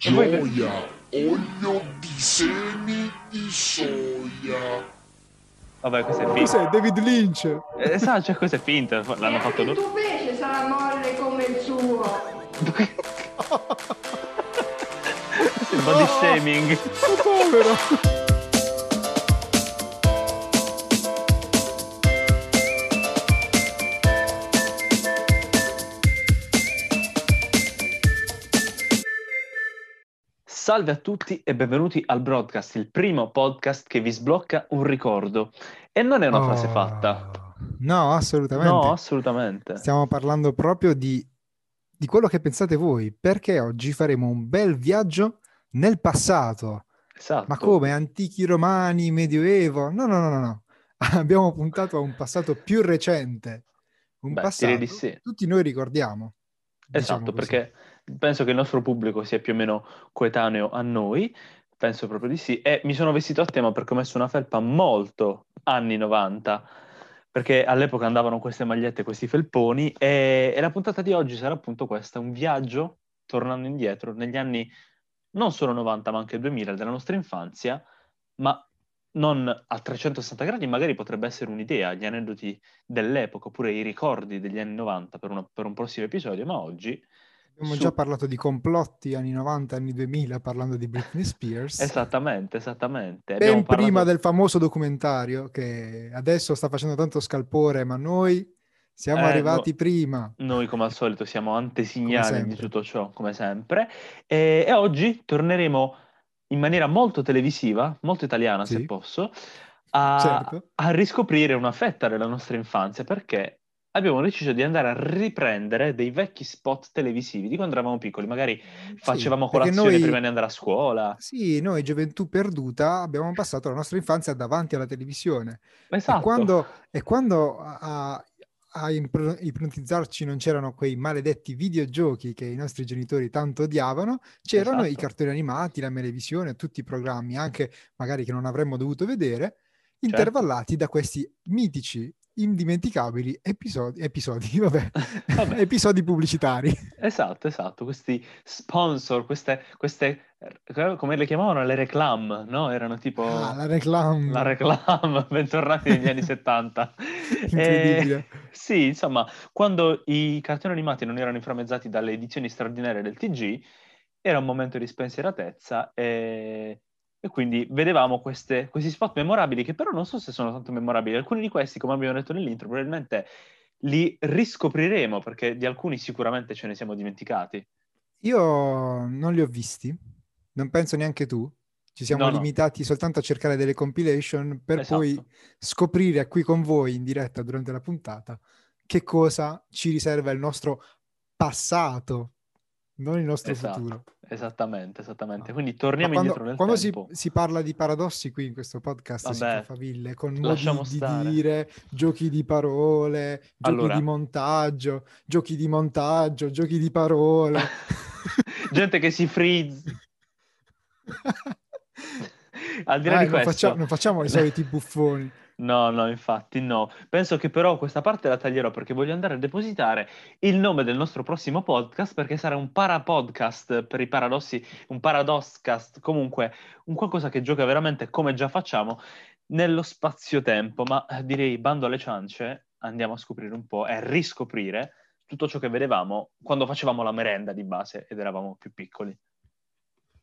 gioia, olio di semi di soia. Vabbè, questo è finto. Cos'è? David Lynch. Eh, sa, cioè, questo è finto. L'hanno fatto Il loro. tuo pesce sarà molle come il suo. Il body shaming. Oh, povero. Salve a tutti e benvenuti al broadcast, il primo podcast che vi sblocca un ricordo. E non è una frase Oh. fatta. No, assolutamente. No, assolutamente. Stiamo parlando proprio di, di quello che pensate voi, perché oggi faremo un bel viaggio nel passato. Esatto. Ma come? Antichi romani, medioevo? No, no, no, no, no. Abbiamo puntato a un passato più recente. Un Beh, passato di sì. tutti noi ricordiamo. Esatto, diciamo così. Penso che il nostro pubblico sia più o meno coetaneo a noi, penso proprio di sì, e mi sono vestito a tema perché ho messo una felpa molto anni 90, perché all'epoca andavano queste magliette, questi felponi, e, e la puntata di oggi sarà appunto questa, un viaggio, tornando indietro, negli anni non solo 90 ma anche 2000 della nostra infanzia, ma non a 360 gradi, magari potrebbe essere un'idea, gli aneddoti dell'epoca oppure i ricordi degli anni 90 per, una- per un prossimo episodio, ma oggi Abbiamo su- già parlato di complotti anni 90, anni 2000, parlando di Britney Spears. Esattamente, esattamente. Ben Abbiamo parlato- prima del famoso documentario che adesso sta facendo tanto scalpore, ma noi siamo Eh, arrivati no. prima. Noi come al solito siamo antesignani Come di tutto ciò, come sempre, e, e oggi torneremo in maniera molto televisiva, molto italiana se Sì. posso, a, Certo. a riscoprire una fetta della nostra infanzia perché abbiamo deciso di andare a riprendere dei vecchi spot televisivi di quando eravamo piccoli, magari facevamo perché colazione noi- prima di andare a scuola. Sì, noi gioventù perduta abbiamo passato la nostra infanzia davanti alla televisione. Esatto. E quando, e quando a, a- ipnotizzarci non c'erano quei maledetti videogiochi che i nostri genitori tanto odiavano, c'erano i Esatto. cartoni animati, la melevisione, tutti i programmi, anche magari che non avremmo dovuto vedere, Certo. intervallati da questi mitici, indimenticabili episodi, episodi, vabbè, Vabbè. episodi pubblicitari. Esatto, esatto, questi sponsor, queste, queste, eh, come le chiamavano? Le reclam, no? Erano tipo Ah, la reclam. la reclam, bentornati negli anni 70. Incredibile. Eh, sì, insomma, quando i cartoni animati non erano inframmezzati dalle edizioni straordinarie del TG, era un momento di spensieratezza e, e quindi vedevamo queste- questi spot memorabili che però non so se sono tanto memorabili. Alcuni di questi, come abbiamo detto nell'intro, probabilmente li riscopriremo perché di alcuni sicuramente ce ne siamo dimenticati. Io non li ho visti, non penso neanche tu. Ci siamo No, no. limitati soltanto a cercare delle compilation per Esatto. poi scoprire qui con voi in diretta durante la puntata che cosa ci riserva il nostro passato, non il nostro Esatto, futuro. esattamente, esattamente. Quindi torniamo quando, indietro nel quando si, tempo. si parla di paradossi qui in questo podcast si Vabbè, fa faville con modi lasciamo di stare. dire, giochi di parole, giochi Allora. di montaggio, giochi di montaggio, giochi di parole. Gente che si freeze. Al di là Dai, di non, questo, faccia- non facciamo i soliti buffoni. No, no, infatti no. Penso che però questa parte la taglierò perché voglio andare a depositare il nome del nostro prossimo podcast perché sarà un parapodcast per i paradossi, un paradoxcast, comunque un qualcosa che gioca veramente come già facciamo nello spazio-tempo, ma eh, direi bando alle ciance, andiamo a scoprire un po' e riscoprire tutto ciò che vedevamo quando facevamo la merenda di base ed eravamo più piccoli.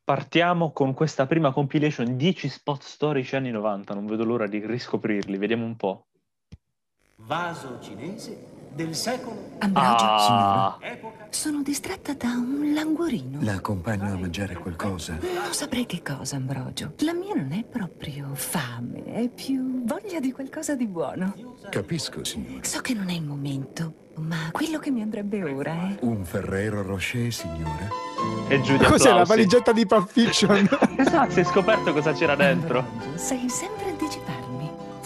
Partiamo con questa prima compilation 10 spot storici anni 90, non vedo l'ora di riscoprirli, vediamo un po'. Vaso cinese del secolo Ambrogio, Ah, epoca sono distratta da un languorino. La accompagno a mangiare qualcosa. Non saprei che cosa, Ambrogio. La mia non è proprio fame, è più voglia di qualcosa di buono. Capisco, signore. So che non è il momento, ma quello che mi andrebbe ora è... Un Ferrero Rocher, signore. e giù di Cos'è la valigetta di Pulp Fiction? Esatto, hai scoperto cosa c'era dentro. Ambrogio, sai sempre anticiparmi.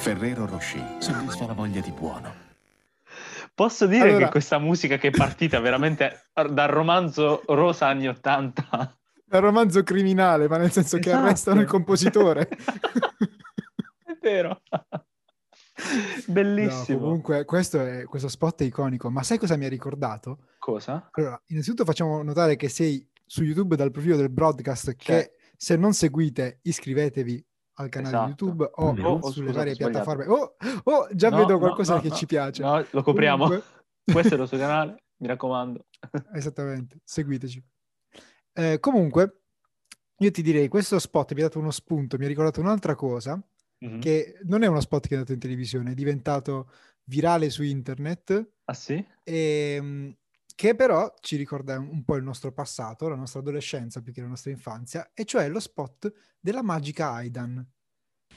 Ferrero Rocher soddisfa la voglia di buono. Posso dire Allora- che questa musica che è partita veramente dal romanzo Rosa anni 80. È un romanzo criminale, ma nel senso che Esatto. arrestano il compositore. è vero. No, Bellissimo. comunque, questo, è, questo spot è iconico. Ma sai cosa mi ha ricordato? Cosa? Allora, innanzitutto facciamo notare che sei su YouTube dal profilo del broadcast che Cioè- se non seguite iscrivetevi al canale Esatto. YouTube o, Oh, oh, sulle varie piattaforme. Oh, oh, già No, vedo no, qualcosa no, che no. ci piace. No, lo copriamo. Comunque- Questo è il suo canale, mi raccomando. Esattamente, seguiteci. Eh, comunque, io ti direi, questo spot mi ha dato uno spunto, mi ha ricordato un'altra cosa, Mhm. che non è uno spot che è andato in televisione, è diventato virale su internet, Ah sì? e, mm, che però ci ricorda un po' il nostro passato, la nostra adolescenza più che la nostra infanzia, e cioè lo spot della magica Aidan.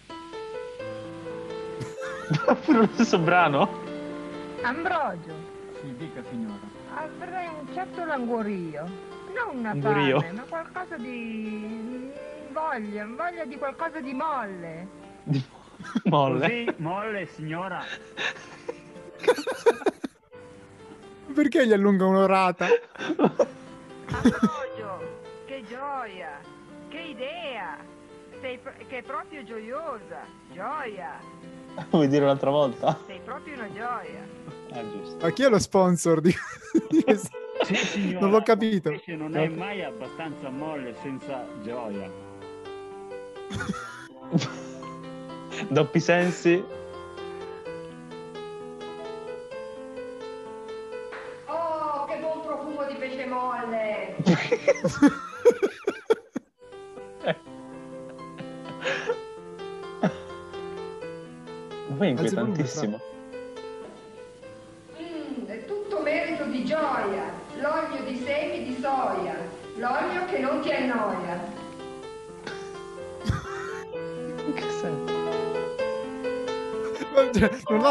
Pure lo stesso brano? Ambrogio, Sì, dica signora. avrei un certo languorio. Non una Languorio. fame, ma qualcosa di... voglia, voglia di qualcosa di molle. Di molle. Così, molle, signora. Perché gli allunga un'orata? Ambrogio, che gioia, che idea. Sei pro- che è proprio gioiosa, gioia. Vuoi dire un'altra volta? Sei proprio una gioia. Ah, giusto. Ma chi è lo sponsor di... di questo? Sì, signora. Non l'ho capito. Invece non è mai abbastanza molle senza gioia. Doppi sensi. Poi è inquietantissimo.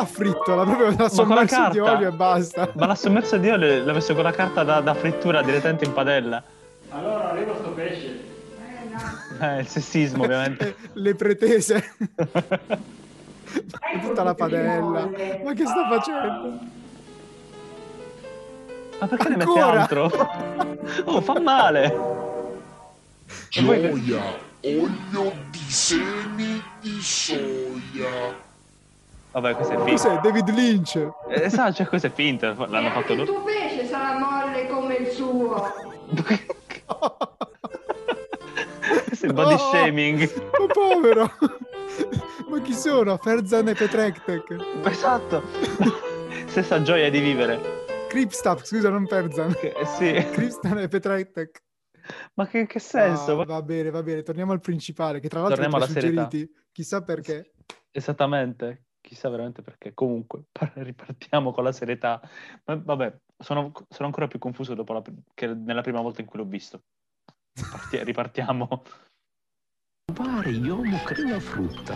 Fritto, l'ha proprio l'ha con la sommerso di olio e basta. Ma l'ha sommerso di olio l'ha messo con la carta da, da frittura direttamente in padella. Allora arriva sto pesce. Eh, no. Eh, il sessismo, ovviamente. Le pretese. Tutta la padella. Ma che sta facendo? Ma perché ne mette Ancora? altro? Oh, fa male. E Gioia, olio di semi di soia. Vabbè, questo è finto. Cos'è? David Lynch. Eh, Esatto, cioè questo è finto. E L'hanno anche fatto il tuo pesce sarà molle come il suo. questo è il body Oh! shaming. Ma povero. Ma chi sono? Ferzan e Petrektek. Esatto. Stessa gioia di vivere. Kripstap, scusa, non Ferzan. Eh, sì. Kripstan e Petrektek. Ma che, che senso? Ah, va bene, va bene. Torniamo al principale, che tra l'altro Torniamo alla serietà. suggeriti. Chissà perché. Esattamente. Chissà veramente perché. Comunque, ripartiamo con la serietà. Ma, vabbè, sono, sono ancora più confuso dopo la, che nella prima volta in cui l'ho visto. Parti- ripartiamo. Pare Yomo crema frutta.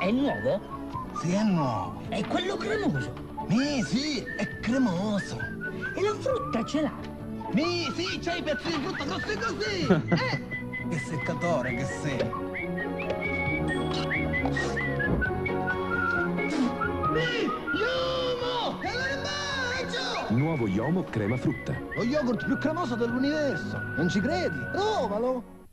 È nuovo? Sì, è nuovo. È quello cremoso. Mi, sì, è cremoso. E la frutta ce l'ha. Mi, sì, c'hai i pezzi di frutta così così. Eh. Che seccatore che sei. Nuovo Yomo crema frutta. Lo yogurt più cremoso dell'universo. Non ci credi? Provalo.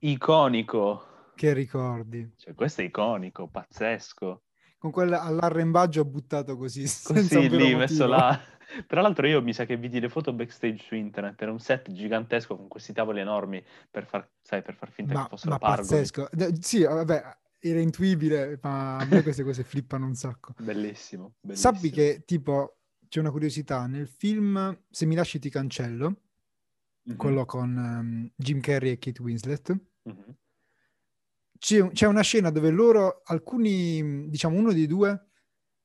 Iconico. Che ricordi. Cioè, questo è iconico, pazzesco. Con quell'arrembaggio buttato così. Così lì, messo là. Tra l'altro io mi sa che vidi le foto backstage su internet, era un set gigantesco con questi tavoli enormi per far, sai, per far finta Ma, che fossero ma pargoli. pazzesco. Sì, vabbè, era intuibile, ma a me queste cose flippano un sacco. Bellissimo, bellissimo. Sappi che, tipo, c'è una curiosità, nel film Se mi lasci ti cancello, Mhm, quello con ehm, Jim Carrey e Kate Winslet, mhm. c'è, c'è una scena dove loro, alcuni, diciamo uno dei due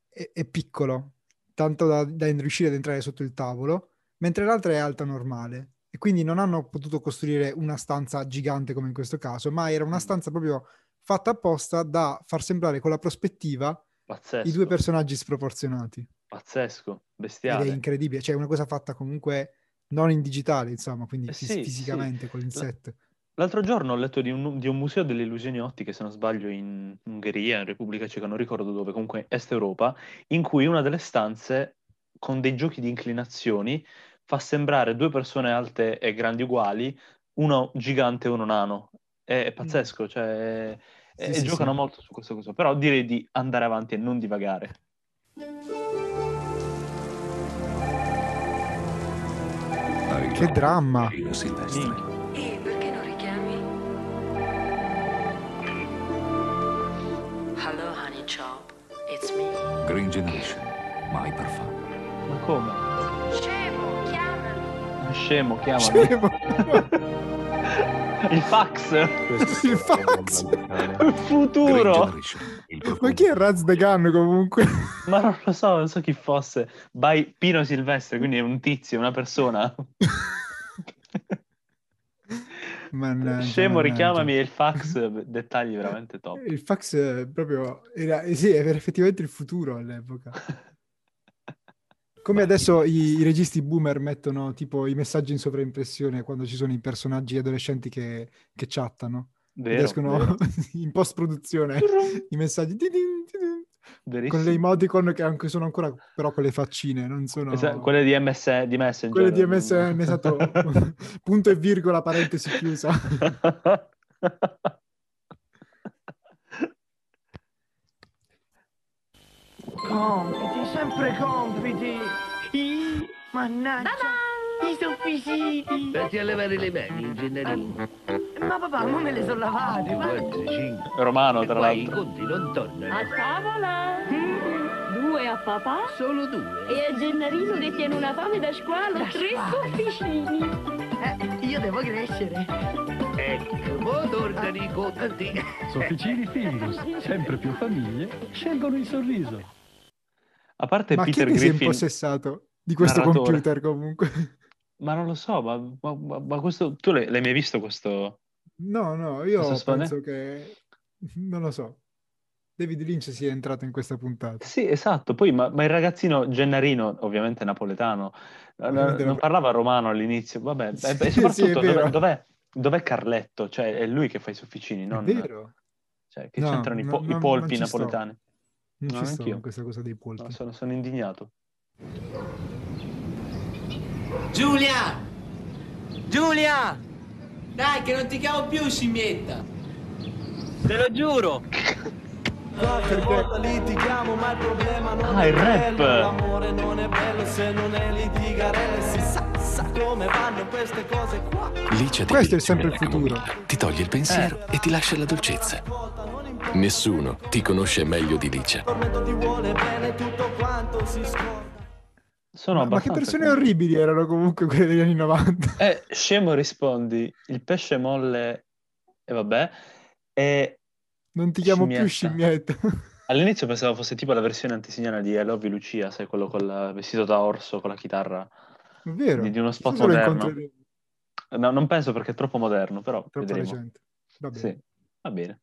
è, è piccolo, tanto da, da riuscire ad entrare sotto il tavolo, mentre l'altra è alta normale. E quindi non hanno potuto costruire una stanza gigante come in questo caso, ma era una stanza proprio fatta apposta da far sembrare con la prospettiva Pazzesco, i due personaggi sproporzionati. Pazzesco, Ed è bestiale. incredibile, cioè è una cosa fatta comunque non in digitale, insomma, quindi Eh sì, fisicamente sì. con il set. L'altro giorno ho letto di un, di un museo delle illusioni ottiche, se non sbaglio, in Ungheria, in Repubblica Ceca, non ricordo dove, comunque Est Europa, in cui una delle stanze, con dei giochi di inclinazioni, fa sembrare due persone alte e grandi uguali, uno gigante e uno nano. È, è pazzesco, cioè, Sì, e, sì, giocano molto su questa cosa. Però direi di andare avanti e non divagare. Che dramma. Pino Silvestre. E perché non richiami? Hello, honey chop. It's me. Green Generation. My Parfum. Ma come? Scemo, chiamami. Ma Scemo, chiamami. Scemo. Il fax. Il fax. Il futuro. Il Ma chi è Raz the Gun comunque? Ma non lo so, non so chi fosse. By Pino Silvestre, quindi è un tizio, una persona. Mannaggia, Scemo, mannaggia. richiamami e il fax, dettagli veramente top. Il fax eh, proprio era, eh sì, era effettivamente il futuro all'epoca. Come adesso i, i registi boomer mettono tipo i messaggi in sovraimpressione quando ci sono i personaggi adolescenti che, che chattano. Vero, Riescono vero. in post-produzione i messaggi di- di- di- di- con Verissimo. le emoticon che anche sono ancora però con le faccine, non sono Esa- quelle di, MS, di Messenger. quelle di MSN, esatto, punto e virgola, parentesi chiusa. Compiti, sempre compiti. Ih, mannaggia. I sofficiti. Vatti a levare le mani, Gennarino. Ma papà, non me le sono lavate. ma- 4, 5. Romano, tra poi i l'altro. conti non tornano. A tavola! Due a papà Solo due. e a Gennarino che tiene una fame da squalo, Da tre sofficini. Eh, io devo crescere. Ecco, mo tornano i conti. Sofficini Findus, sempre più famiglie, scelgono il sorriso. A parte Ma chi Peter è che si è Griffin, impossessato di questo narratore. computer comunque? Ma non lo so, ma, ma- ma- ma questo, tu l'hai, l'hai mai visto questo? No, no, io penso che... Non lo so. David Lynch sia entrato in questa puntata. Sì, esatto, poi ma, ma il ragazzino Gennarino, ovviamente napoletano, eh, non lo- parlava romano all'inizio, vabbè, Sì, e- sì, soprattutto vero. dov'è, dov'è, dov'è Carletto? Cioè è lui che fa i sofficini, non... vero? Cioè, che No, c'entrano i, no, po- no, i non polpi ci sto. napoletani? Non No, ci sto questa cosa dei polpi. No, sono, sono indignato. Giulia! Giulia! Dai, che non ti chiamo più, scimmietta! Te lo giuro! Qualche volta litighiamo, ma il problema non Ah, è il rap! bello. L'amore non è bello se non è litigare. Si sa, sa come vanno queste cose qua. Licia ti Questo è sempre il futuro. camomilla, Ti toglie il pensiero Eh. e ti lascia la dolcezza. Nessuno ti conosce meglio di Licia. Tormento ti vuole bene, tutto quanto si scorda. Sono Ma, ma che persone convinto. orribili erano comunque quelle degli anni 90. Eh, scemo rispondi, il pesce molle e vabbè, e Non ti chiamo più Scimmietta. scimmietta. all'inizio pensavo fosse tipo la versione antesignana di I Love Lucia, sai, quello col vestito da orso con la chitarra È vero. di, di uno spot moderno. No, non penso perché è troppo moderno, però Troppo vedremo. recente. Va bene. Sì, va bene.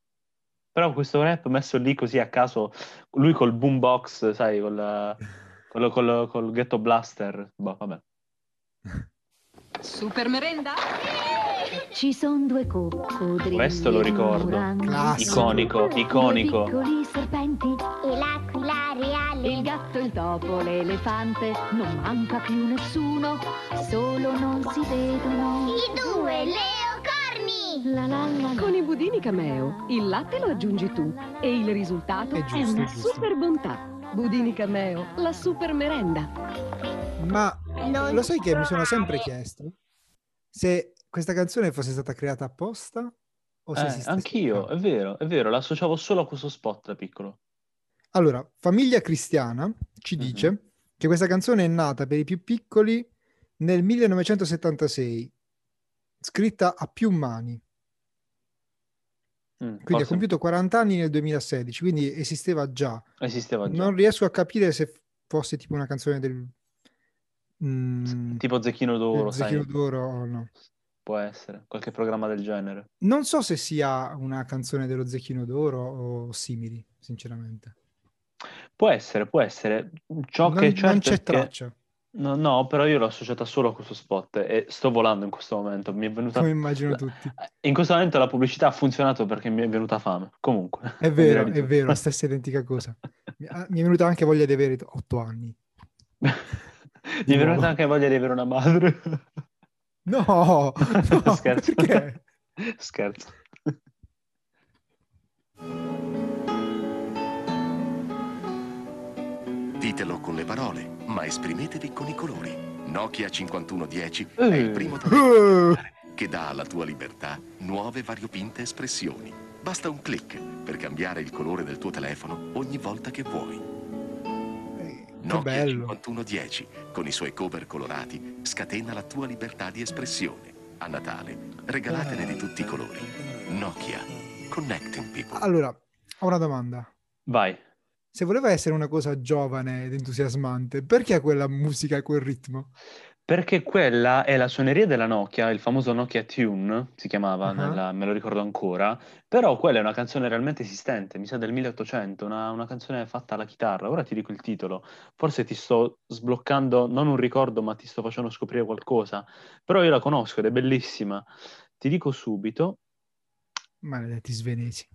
Però questo rap messo lì così a caso, lui col boombox, sai, col, quello col, col ghetto blaster, boh, vabbè. Super merenda? Ci sono due coccodrilli. Questo lo ricordo. Iconico, iconico. Due piccoli serpenti. E l'aquila reale. Il gatto, il topo, l'elefante. Non manca più nessuno. Solo non si vedono. I due leocorni! La la la la. Con i budini Cameo, il latte lo aggiungi tu e il risultato È è, giusto, una è giusto. super bontà. Budini Cameo, la super merenda. Ma Non lo sai che mi sono sempre chiesto se questa canzone fosse stata creata apposta o se Eh, anch'io, è vero, è vero, l'associavo solo a questo spot da piccolo. Allora, Famiglia Cristiana ci Mhm. dice che questa canzone è nata per i più piccoli nel 1976, scritta a più mani. Mm, Quindi ha compiuto 40 anni nel 2016, quindi esisteva già. esisteva già. Non riesco a capire se fosse tipo una canzone del... mm, Tipo Zecchino d'Oro, Zecchino sai, d'Oro o no. può essere, qualche programma del genere. Non so se sia una canzone dello Zecchino d'Oro o simili, sinceramente. Può essere, può essere. Ciò non, che certo non c'è che- traccia, No, no, però io l'ho associata solo a questo spot e sto volando in questo momento. Mi è venuta... come immagino tutti. In questo momento la pubblicità ha funzionato perché mi è venuta fame. Comunque. È vero, è vero, la stessa identica cosa. Mi, è venuta anche voglia di avere otto anni. Mi è venuta anche voglia di avere una madre. No, no, Scherzo. perché? Scherzo. Ditelo con le parole, ma esprimetevi con i colori. Nokia 5110 Eh. è il primo telefono che dà alla tua libertà nuove variopinte espressioni. Basta un clic per cambiare il colore del tuo telefono ogni volta che vuoi. Nokia bello. 5110, con i suoi cover colorati, scatena la tua libertà di espressione. A Natale, regalatene di tutti i colori. Nokia, connecting people. Allora, ho una domanda. Vai. Se voleva essere una cosa giovane ed entusiasmante, perché quella musica e quel ritmo? Perché quella è la suoneria della Nokia, il famoso Nokia Tune, si chiamava, Ah. nella- me lo ricordo ancora, però quella è una canzone realmente esistente, mi sa del 1800, una, una canzone fatta alla chitarra, ora ti dico il titolo, forse ti sto sbloccando non un ricordo, ma ti sto facendo scoprire qualcosa, però io la conosco ed è bellissima, ti dico subito, Maledetti svenesi.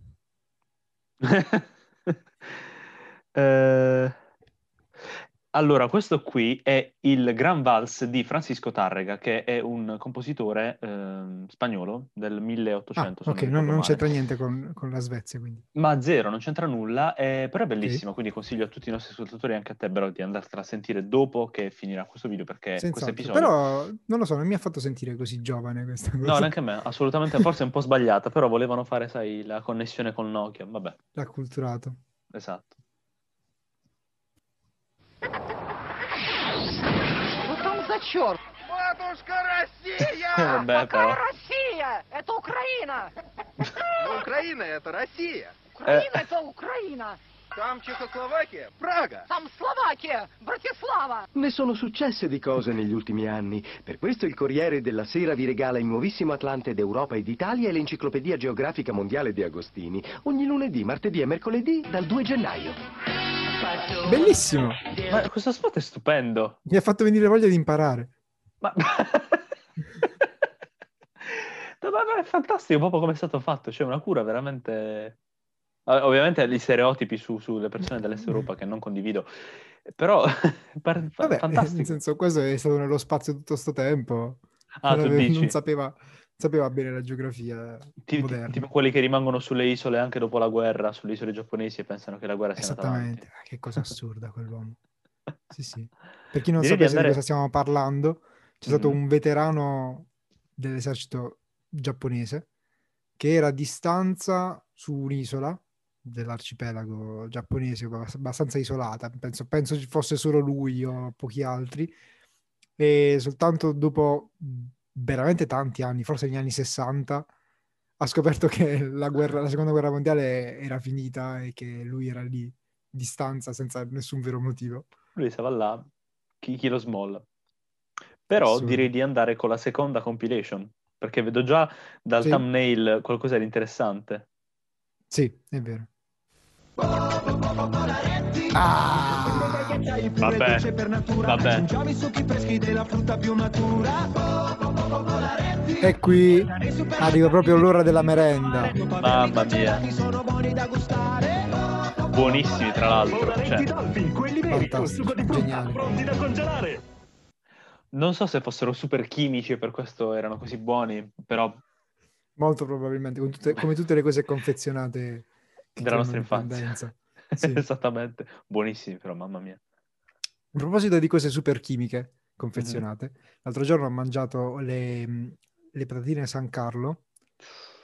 Eh, Allora, questo qui è il Gran Vals di Francisco Tárrega, che è un compositore ehm, spagnolo del Ah, 1800. se ok, non non, c'entra niente con, con la Svezia, quindi. Ma zero, non c'entra nulla, eh, però è bellissimo, quindi consiglio a tutti i nostri ascoltatori anche a te, però, di andartela a sentire dopo che finirà questo video, perché questo episodio... Però, non lo so, non mi ha fatto sentire così giovane questa cosa. No, neanche a me, assolutamente, forse è un po' sbagliata, però volevano fare, sai, la connessione con Nokia, vabbè, L'ha culturato. esatto. Ну там за черт? Матушка Россия! Eh, vabbè, però. Россия! Это Украина! Ну, Украина это Россия. Украина это Украина! Там Чехословакия, Прага. Там Словакия! Братислава! Ne sono successe di cose negli ultimi anni. Per questo il Corriere della Sera vi regala il nuovissimo Atlante d'Europa e d'Italia e l'Enciclopedia Geografica Mondiale di Agostini. Ogni lunedì, martedì e mercoledì dal 2 gennaio. Bellissimo! Ma questo spot è stupendo. Mi ha fatto venire voglia di imparare. Ma... No, ma è fantastico proprio come è stato fatto, c'è una cura veramente... Ovviamente gli stereotipi su- sulle persone dell'Est Europa che non condivido, però Vabbè, fantastico. nel senso, questo è stato nello spazio tutto sto tempo. Ah, tu dici? non sapeva, sapeva bene la geografia Ti- ti- moderna. tipo quelli che rimangono sulle isole anche dopo la guerra, sulle isole giapponesi e pensano che la guerra sia andata. Esattamente, Ah, che cosa assurda quell'uomo. Sì, sì. Per chi non Direi di sapesse di, andare- cosa stiamo parlando, c'è stato Mhm. un veterano dell'esercito giapponese che era a distanza su un'isola dell'arcipelago giapponese abbast- abbastanza isolata, penso, penso ci fosse solo lui o pochi altri, e soltanto dopo veramente tanti anni, forse negli anni 60, ha scoperto che la, guerra, la seconda guerra mondiale era finita e che lui era lì a distanza senza nessun vero motivo. Lui stava là, chi, chi lo smolla. Però Assurdo. direi di andare con la seconda compilation, perché vedo già dal Sì. thumbnail qualcosa di interessante. Sì, è vero. Vabbè, vabbè. E qui arriva proprio l'ora della merenda. Mamma mia, Sono buoni da gustare. buonissimi tra l'altro. Cioè, Fantastico, congelare. non so se fossero super chimici e per questo erano così buoni, però Molto probabilmente, con tutte- come tutte le cose confezionate della nostra infanzia. Sì. Esattamente, buonissimi però, mamma mia. A proposito di cose super chimiche confezionate, l'altro giorno ho mangiato le, le patatine San Carlo.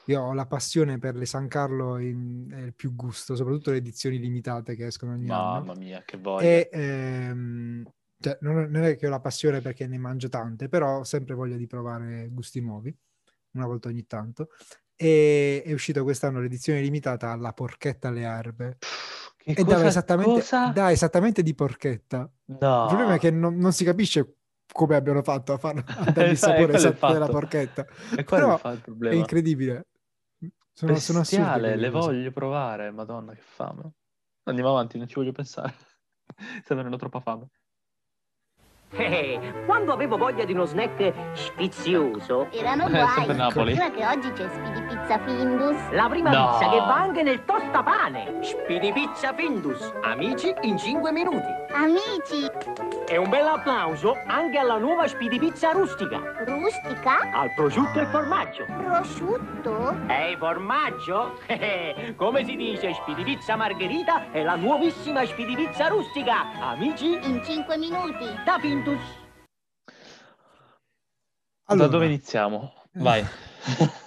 Io ho la passione per le San Carlo in, è il più gusto, soprattutto le edizioni limitate che escono ogni anno. Mamma mia, che voglia. E ehm, cioè, non, non è che ho la passione perché ne mangio tante, però ho sempre voglia di provare gusti nuovi, una volta ogni tanto. E è uscita quest'anno l'edizione limitata alla porchetta alle erbe. Che e dava cosa- esattamente, cosa? dà esattamente di porchetta. No. Il problema è che non, non si capisce come abbiano fatto a, farlo, a dargli il Eh, è sapore esatto della porchetta. E quello Però fa il è problema. incredibile. Sono, sono assurde Bestiale, le cose. voglio provare, madonna che fame. Andiamo avanti, non ci voglio pensare. Sta venendo troppa fame. Eh, quando avevo voglia di uno snack sfizioso, Erano Eh, guai. sempre Napoli. Che oggi c'è Speedy Pizza Findus. la prima No. pizza che va anche nel tostapane. Speedy Pizza Findus, amici in 5 minuti. Amici, E un bel applauso anche alla nuova Speedy Pizza rustica, rustica, al prosciutto e formaggio. prosciutto, Ehi, formaggio? Come si dice Speedy Pizza Margherita e la nuovissima Speedy Pizza rustica, amici in 5 minuti. da Findus. Allora. Da dove iniziamo? Vai.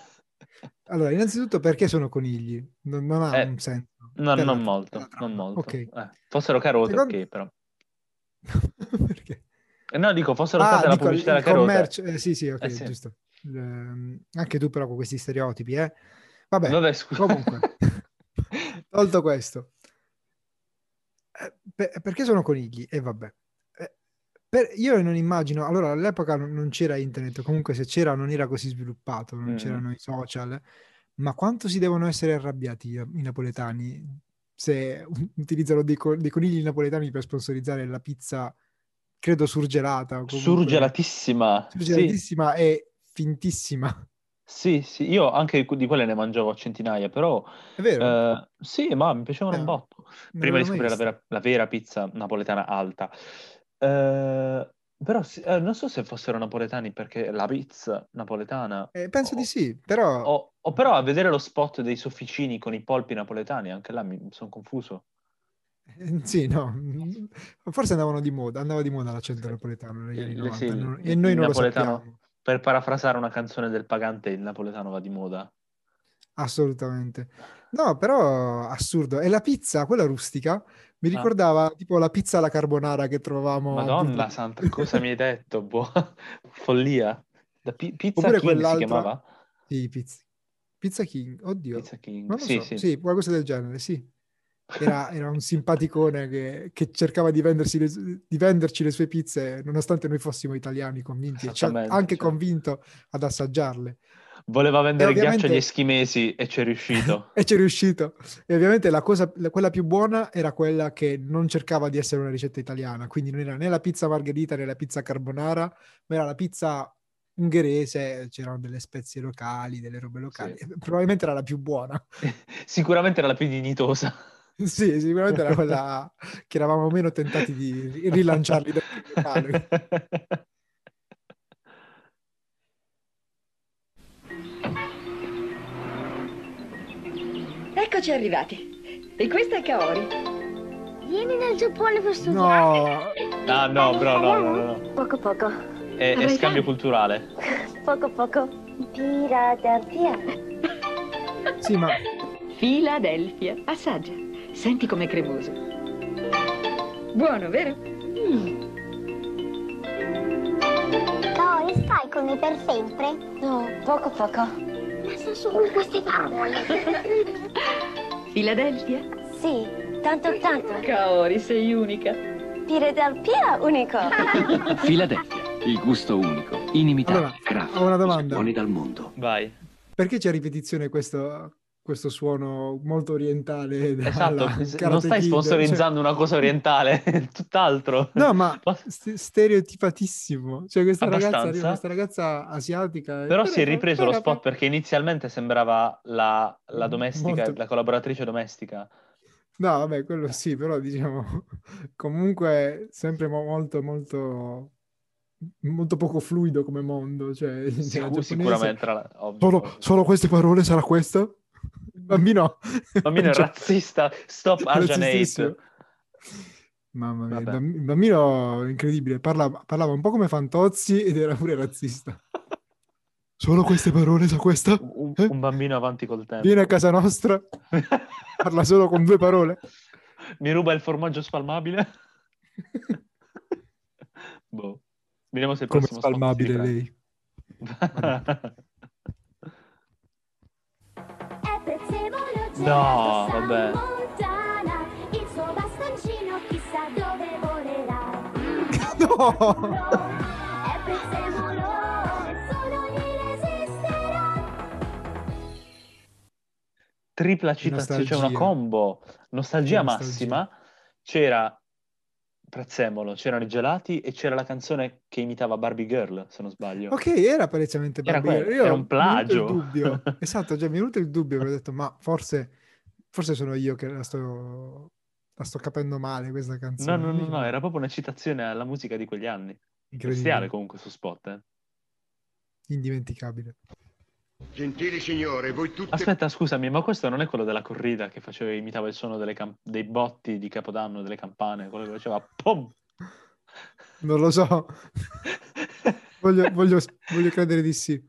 Allora, innanzitutto perché sono conigli? Non, non ha Eh, un senso. No, non molto, non molto. Ok. Eh, fossero carote, Secondo- ok, però. Perché? Eh, no, dico, fossero Ah, state la dico, il- pubblicità della commercio- eh, sì, sì, ok, Eh, sì. giusto. Ehm, anche tu però con questi stereotipi, eh. Vabbè, Vabbè, scusa. comunque, tolto questo. Eh, per- perché sono conigli? E vabbè. Eh, per- io non immagino, allora all'epoca non, c'era internet, comunque se c'era non era così sviluppato, non Mm. c'erano i social, ma quanto si devono essere arrabbiati i napoletani se utilizzano dei, co- dei conigli napoletani per sponsorizzare la pizza, credo surgelata. comunque- Surgelatissima. Sì, surgelatissima e fintissima. sì, sì, io anche di quelle ne mangiavo a centinaia, però È vero? eh, sì, ma mi piacevano Eh, un botto. Prima di scoprire la vera, la vera pizza napoletana alta. Eh, però sì, eh, non so se fossero napoletani perché la pizza napoletana... Eh, penso di sì, però O, o però a vedere lo spot dei sofficini con i polpi napoletani, anche là mi sono confuso. eh, sì, no, mm, forse andavano di moda, andava di moda l'accento napoletano negli anni Eh, 90 sì, e non- e noi non lo sappiamo. Per parafrasare una canzone del Pagante, il napoletano va di moda. Assolutamente. No, però assurdo. E la pizza, quella rustica, mi Ah. ricordava tipo la pizza alla carbonara che trovavamo a Madonna Bilbao. santa, cosa mi hai detto? Boh, follia. Da pi- Pizza Oppure King si quell'altra- chiamava? Sì, pizza. Pizza King, oddio. Pizza King. Sì, so, sì. sì, qualcosa del genere, sì. Era, era un simpaticone che, che cercava di, le, di venderci le sue pizze nonostante noi fossimo italiani convinti e ci ha anche cioè. convinto ad assaggiarle. Voleva vendere il ghiaccio agli eschimesi e ci è riuscito. E ci è riuscito. E ovviamente la cosa, la- quella più buona era quella che non cercava di essere una ricetta italiana, quindi non era né la pizza margherita né la pizza carbonara, ma era la pizza ungherese, c'erano delle spezie locali, delle robe locali. Sì. Probabilmente era la più buona. Sicuramente era la più dignitosa. Sì, sicuramente era quella che eravamo meno tentati di rilanciarli Eccoci arrivati. E questo è Kaori. Vieni nel Giappone per studiare. No, Ah no, bro, no, no, no. Poco poco. È, è scambio culturale. Poco poco. Philadelphia. sì, ma Filadelfia. Assaggia. Senti com'è cremoso. Buono, vero? Kaori, stai con me per sempre? No, poco poco. Ma sono solo queste parole. Filadelfia? sì, tanto tanto. Kaori, sei unica. Philadelphia, unico. Filadelfia, il gusto unico, inimitabile, Allora, grafico, ho una domanda. sapori dal mondo. Vai. perché c'è ripetizione questo, questo suono molto orientale? Esatto, non stai Kid? sponsorizzando una cosa orientale, tutt'altro. Cioè, no, ma st- stereotipatissimo. Cioè, questa ragazza, questa ragazza asiatica. Però si è ripreso lo spot perché inizialmente sembrava la, la domestica, Molto- la collaboratrice domestica. No, vabbè, quello sì, però diciamo comunque sempre mo- molto, molto, molto poco fluido come mondo. Cioè, la Sicu- giapponese- sicuramente la-. Solo, solo queste parole sarà questa? Bambino. Bambino è Cioè, razzista, stop Asian hate. Mamma mia, il Vabbè. bamb- il bambino incredibile, parlava, parlava un po' come Fantozzi ed era pure razzista. Solo queste parole sa questa? Un, Eh? un bambino avanti col tempo. Viene a casa nostra, parla solo con due parole. Mi ruba il formaggio spalmabile? boh. Vediamo se il Come prossimo spalmabile lei. No, vabbè. lontana. Il suo bastoncino chissà dove volerà. No! Tripla citazione, cioè una combo. Nostalgia nostalgia. massima. C'era Prezzemolo, c'erano i gelati e c'era la canzone che imitava Barbie Girl, se non sbaglio. Ok, era palesemente Era Barbie quello, Girl. Io era un plagio. dubbio. Esatto, cioè mi è venuto il dubbio, ho detto, ma forse, forse sono io che la sto, la sto capendo male questa No, canzone. no, no, Invece no, era proprio una citazione alla musica di quegli anni. Incredibile. Bestiale comunque su spot, eh. Indimenticabile. Gentili signore, voi tutte... Aspetta, scusami, ma questo non è quello della corrida che faceva, imitava il suono delle cam- dei botti di Capodanno, delle campane, quello che faceva POM! Non lo so. Voglio, voglio- voglio credere di sì.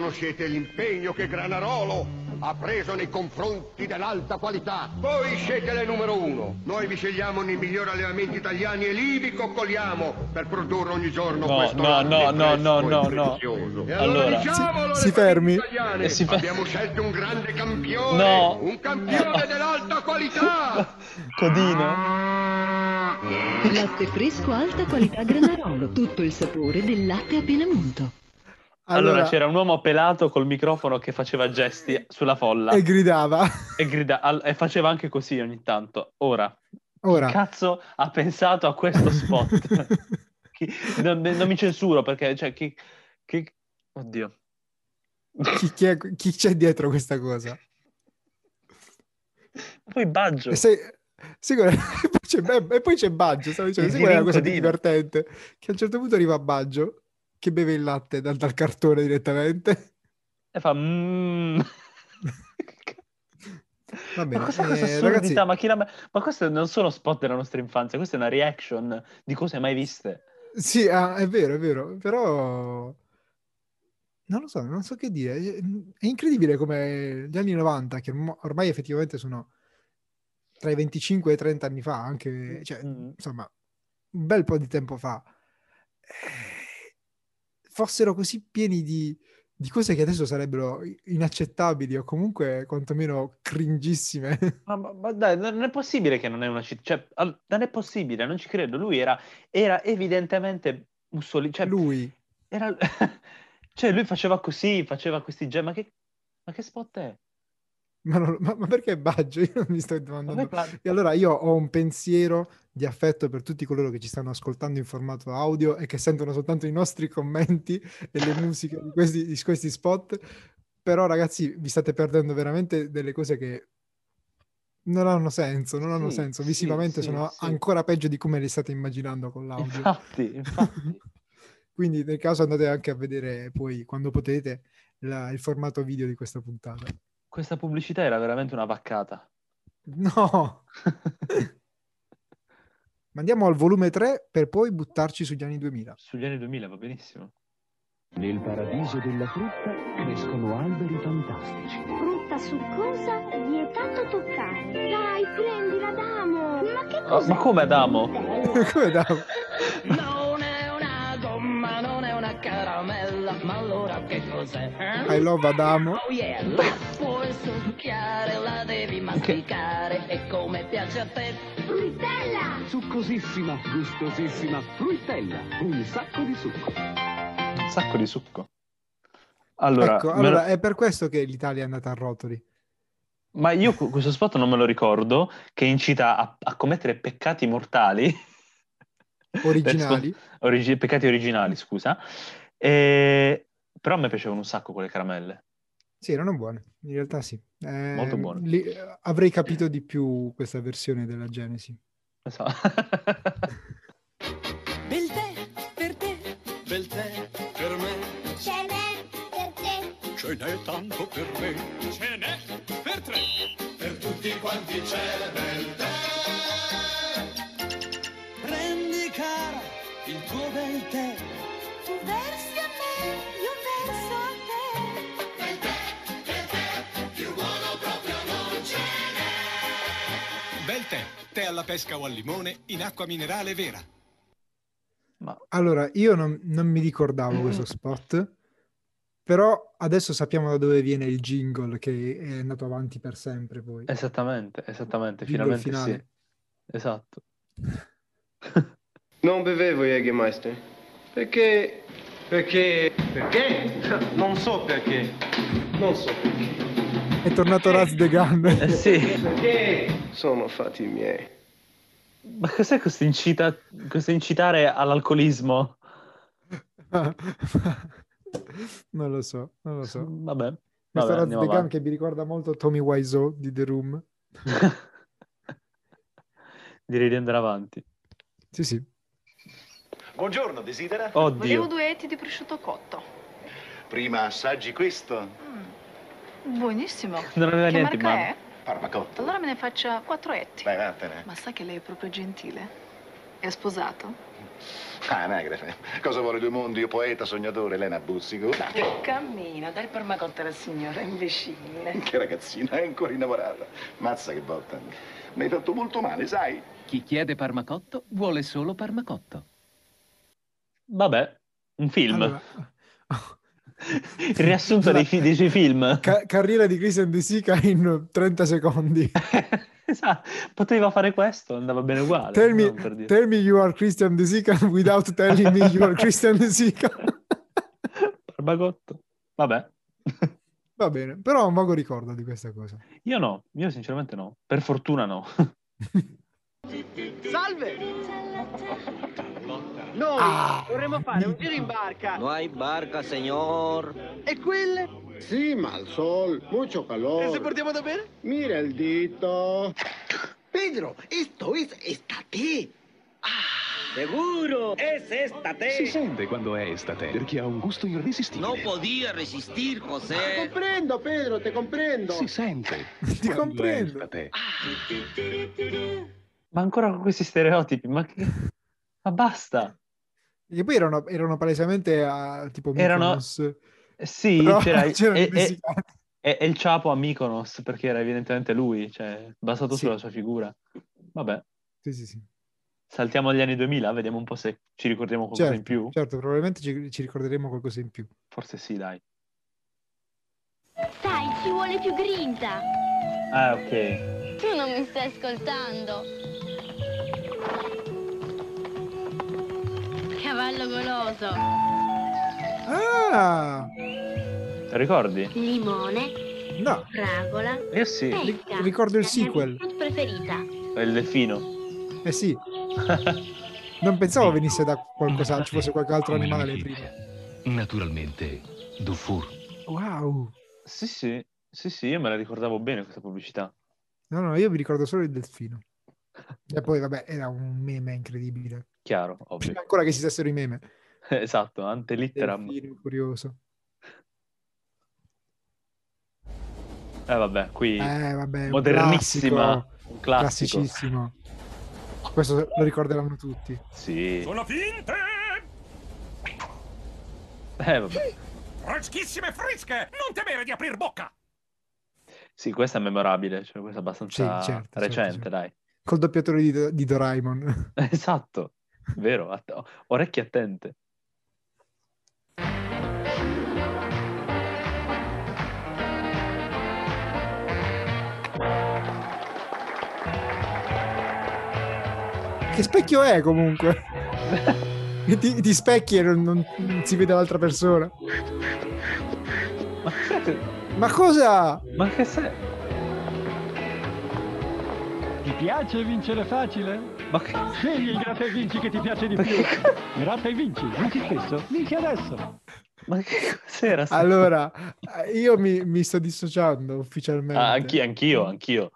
Conoscete l'impegno che Granarolo ha preso nei confronti dell'alta qualità. Voi siete le numero uno. Noi vi scegliamo nei migliori allevamenti italiani e lì vi coccoliamo per produrre ogni giorno No, questo no, no, no, no, e no, no. E Allora. allora diciamolo Si- si fermi. italiane. E si fa- Abbiamo scelto un grande campione, No. un campione dell'alta qualità. Codino. Latte fresco alta qualità Granarolo. Tutto il sapore del latte appena munto. Allora, Allora- c'era un uomo pelato col microfono che faceva gesti sulla folla E gridava. e, grida- e faceva anche così ogni tanto. Ora, Ora, chi cazzo ha pensato a questo spot? Chi- non, non mi censuro perché, cioè, chi, chi- Oddio. chi, chi è- chi c'è dietro questa cosa? Poi Baggio. E, è- e poi c'è, e poi c'è Baggio, stavo dicendo, qual è la cosa divertente? Che a un certo punto arriva Baggio che beve il latte dal, dal cartone direttamente. E fa... "Mm". Va bene, Ma cos'è questa eh, assurdità? ragazzi, Ma, mai- ma questo non sono spot della nostra infanzia, questa è una reaction di cose mai viste. sì, ah, è vero, è vero, però non lo so, non so che dire. È incredibile come gli anni 90, che ormai effettivamente sono tra i 25 e i 30 anni fa, anche, cioè, Mm. insomma, un bel po' di tempo fa, eh, fossero così pieni di, di cose che adesso sarebbero inaccettabili o comunque quantomeno cringissime. Ma, ma- ma dai, non è possibile che non è una città, cioè, al- non è possibile, non ci credo. Lui era, era evidentemente Mussolini, cioè, Lui, era- cioè, lui faceva così, faceva questi gesti, ma che, ma che spot è? Ma, non- ma- ma perché Baggio? Io non mi sto Ma domandando. E allora io ho un pensiero di affetto per tutti coloro che ci stanno ascoltando in formato audio e che sentono soltanto i nostri commenti e le musiche di questi, di questi spot. Però, ragazzi, vi state perdendo veramente delle cose che non hanno senso, non hanno Sì, senso. Visivamente sì, sono sì. ancora peggio di come le state immaginando con l'audio. Infatti, infatti. Quindi, nel caso, andate anche a vedere poi, quando potete, la- il formato video di questa puntata. Questa pubblicità era veramente una vaccata. No! Ma andiamo al volume 3 per poi buttarci sugli anni 2000. Sugli anni 2000 va benissimo. Nel paradiso della frutta crescono alberi fantastici. Frutta succosa, vietato toccare. Dai, prendila, Adamo. Ma che Oh, cos'è? ma come Adamo? Come da... Non che cos'è? eh? I love Adamo. Oh yeah, la puoi succhiare, la devi masticare, e come piace a te. Fruttella! Succosissima, gustosissima, fruttella, un sacco di succo. Un sacco di succo. Allora, ecco, me lo- allora è per questo che l'Italia è andata a rotoli. ma io questo spot non me lo ricordo, che incita a, a commettere peccati mortali. Originali. Origi- peccati originali, scusa. E- Però a me piacevano un sacco quelle caramelle. Sì, erano buone, in realtà sì. Eh, Molto buone. li- avrei capito di più questa versione della Genesi. Esatto. Bel tè per te, bel tè per me. Ce n'è per te. Ce n'è tanto per me. Ce n'è per tre. Per tutti quanti c'è bel tè. Prendi cara il tuo bel tè. Pesca o al limone in acqua minerale vera. Allora, io non, non mi ricordavo questo spot, però adesso sappiamo da dove viene il jingle che è andato avanti per sempre poi. Esattamente, esattamente, Jingle finalmente finale. sì. Esatto. Non bevevo Jägermeister. Perché... Perché... Perché? Non so perché. Non so perché. È tornato Raz the Gun. Eh sì. Perché? Sono fatti miei. Ma cos'è questo, incita- questo incitare all'alcolismo? non lo so, non lo so. Vabbè, Questo vabbè, Raz andiamo the Gun avanti. che mi ricorda molto Tommy Wiseau di The Room. Direi di andare avanti. Sì, sì. Buongiorno, desidera? Oddio. Volevo due etti di prosciutto cotto. Prima assaggi questo. Buonissimo. Non aveva che niente in marca mano. è? Parmacotto. Allora me ne faccia quattro etti. Vai, vattene. Ma sa che lei è proprio gentile? È sposato? Ah, anagrafe. Cosa vuole due mondi? Io poeta, sognatore, Elena. Dai. Che cammina, dai il permacotta alla signora, imbecille. Che ragazzina, è ancora innamorata. Mazza che botta. Mi hai fatto molto male, sai? Chi chiede Parmacotto vuole solo Parmacotto. Vabbè, un film. Allora, Il riassunto dei, fi- dei suoi film. ca- carriera di Christian De Sica in 30 secondi. Esatto, poteva fare questo, andava bene uguale. Tell me, non per dire. tell me you are Christian De Sica without telling me you are Christian De Sica. Barbagotto. Vabbè, Va bene, però ho un vago ricordo di questa cosa. io no, io sinceramente no. Per fortuna no. Salve! Noi Ah. vorremmo fare un giro in barca. No hay barca, señor. E quelle? Sí, mal sol, mucho calor. ¿E se portiamo da bere? Mira el dito. Pedro, esto es estate. Seguro, es esta Si sente quando è estate, perché ha un gusto irresistibile. No podía resistir, José. comprendo, Pedro, te comprendo. Si sente. Ti comprendo. estate. Ma ancora con questi stereotipi, ma, che... ma basta. Che poi erano, erano palesemente a tipo Erano- Mykonos. Eh, Sì, Però c'era, c'erano e, e- e- e il Ciapo a Mykonos, perché era evidentemente lui, cioè, basato Sì. sulla sua figura. Vabbè, Sì, sì, sì. saltiamo agli anni 2000, vediamo un po' se ci ricordiamo qualcosa in Certo, più. certo, probabilmente ci, ci ricorderemo qualcosa in più. Forse sì, dai. Dai, ci vuole più grinta. Ah, ok. Tu non mi stai ascoltando. Cavallo goloso. Ah! Ricordi? Limone, No, fragola, Io sì, pesca. ricordo il La mia sequel. preferita. il delfino. Eh sì, non pensavo venisse da qualcosa, ci fosse qualche altro animale prima. Naturalmente, Dufour. Wow! Sì, sì, sì, sì, io me la ricordavo bene questa pubblicità. No, no, io mi ricordo solo il delfino. E poi, vabbè, era un meme incredibile. Chiaro, ovvio. Prima ancora che esistessero i meme. Esatto, ante litteram. Delfino curioso. Eh vabbè, qui Eh, vabbè, un modernissima, classico, un classico. Classicissimo. Questo lo ricorderanno tutti. Sì. Sono finte! Eh vabbè. Freschissime fresche! Non temere di aprir bocca! Sì, questa è memorabile, cioè questa è abbastanza Sì, certo, certo, recente, certo. dai. Col doppiatore di, di Doraemon. Esatto, vero, att- orecchie attente. Che specchio è comunque? Ti, ti specchi e non, non- non si vede l'altra persona. Ma cosa? Ma che sei? Ti piace vincere facile? Ma che... Scegli il gratta e vinci che ti piace di più. Gratta e vinci, vinci spesso, vinci adesso. Ma che cos'era? Allora, io mi, mi sto dissociando ufficialmente. Ah, anch'io, anch'io, anch'io.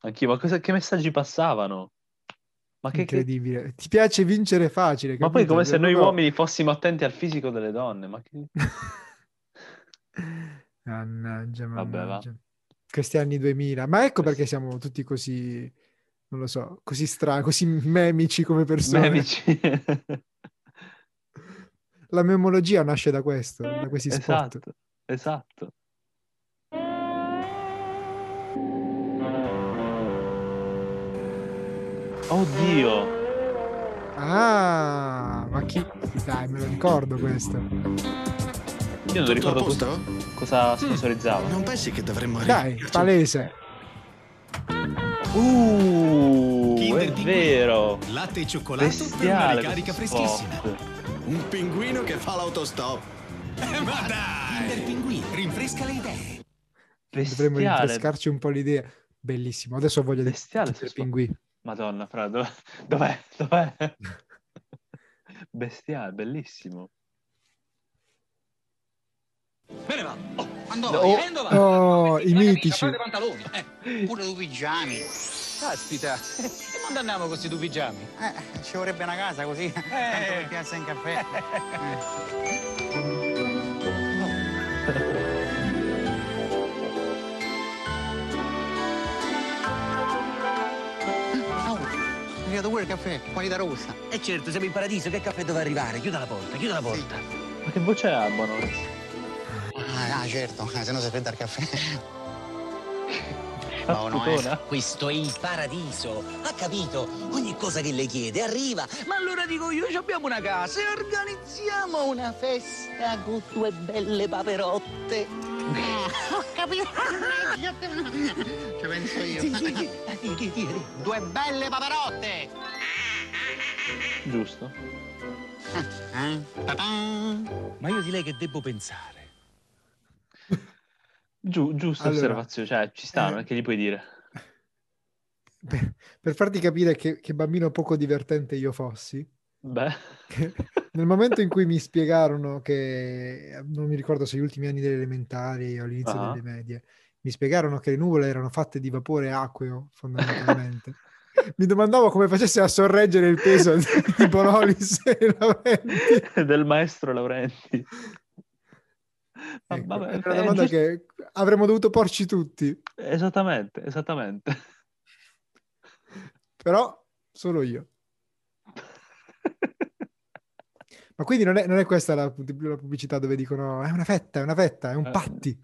Anch'io, ma cosa, che messaggi passavano? Ma che, che- Incredibile. Ti piace vincere facile. Ma poi come se noi uomini fossimo attenti al fisico delle donne, ma che... Mannaggia, Vabbè, va. mannaggia. Questi anni 2000. Ma ecco perché siamo tutti così, non lo so, così strani, così memici come persone. Memici. La memologia nasce da questo, da questi spot. Esatto, esatto. Oddio, Ah, ma chi... Dai, me lo ricordo questo. io non ricordo a cosa, cosa sponsorizzava. Non pensi che dovremmo Dai, palese. Uh, è Kinder Pinguino. vero. Latte e cioccolato per una Bestiale ricarica questo freschissima. Un pinguino che fa l'autostop. Eh, ma dai! Kinder Pinguino, rinfresca le idee. Dovremmo Bestiale. rinfrescarci un po' l'idea. Bellissimo. Adesso di Bestiale spot. Pinguì. Madonna, fra, dov- dov'è? Dov'è? Bestiale, bellissimo. Bene va. Oh, andò No. via, andò va. Oh, i mitici. i pantaloni. Eh, pure due pigiami. Caspita, e quando andiamo con questi due pigiami? Eh, ci vorrebbe una casa così, tanto per piazza in caffè. arrivato pure il caffè, qualità robusta. E certo, siamo in paradiso, che caffè deve arrivare? Chiuda la porta, chiuda la porta. Ma che voce ha Bonolis? Ah, ah, certo, eh, se no si fredda il caffè. Ah, No, eh. Questo è il paradiso, ha capito? Ogni cosa che le chiede arriva. Ma allora dico io, ci abbiamo una casa e organizziamo una festa con due belle paperotte. Ho capito. Ci penso io. Sì, sì, sì. Ah, Due belle paperotte! Giusto. Eh? Ma io di lei che devo pensare? Giu- giusta Allora, osservazione, cioè ci sta, eh, che gli puoi dire. Per, per farti capire che, che bambino poco divertente io fossi, nel momento in cui mi spiegarono che, non mi ricordo se gli ultimi anni delle elementari o all'inizio Ah. delle medie, mi spiegarono che le nuvole erano fatte di vapore acqueo, fondamentalmente. mi domandavo come facesse a sorreggere il peso di Bonolis e Laurenti. del maestro Laurenti. Ma Ecco, vabbè, è una è domanda giusto- che avremmo dovuto porci tutti, Esattamente, esattamente. però solo io. Ma quindi non è, non è questa la, la pubblicità dove dicono è una fetta, è una fetta, è un Eh, patti.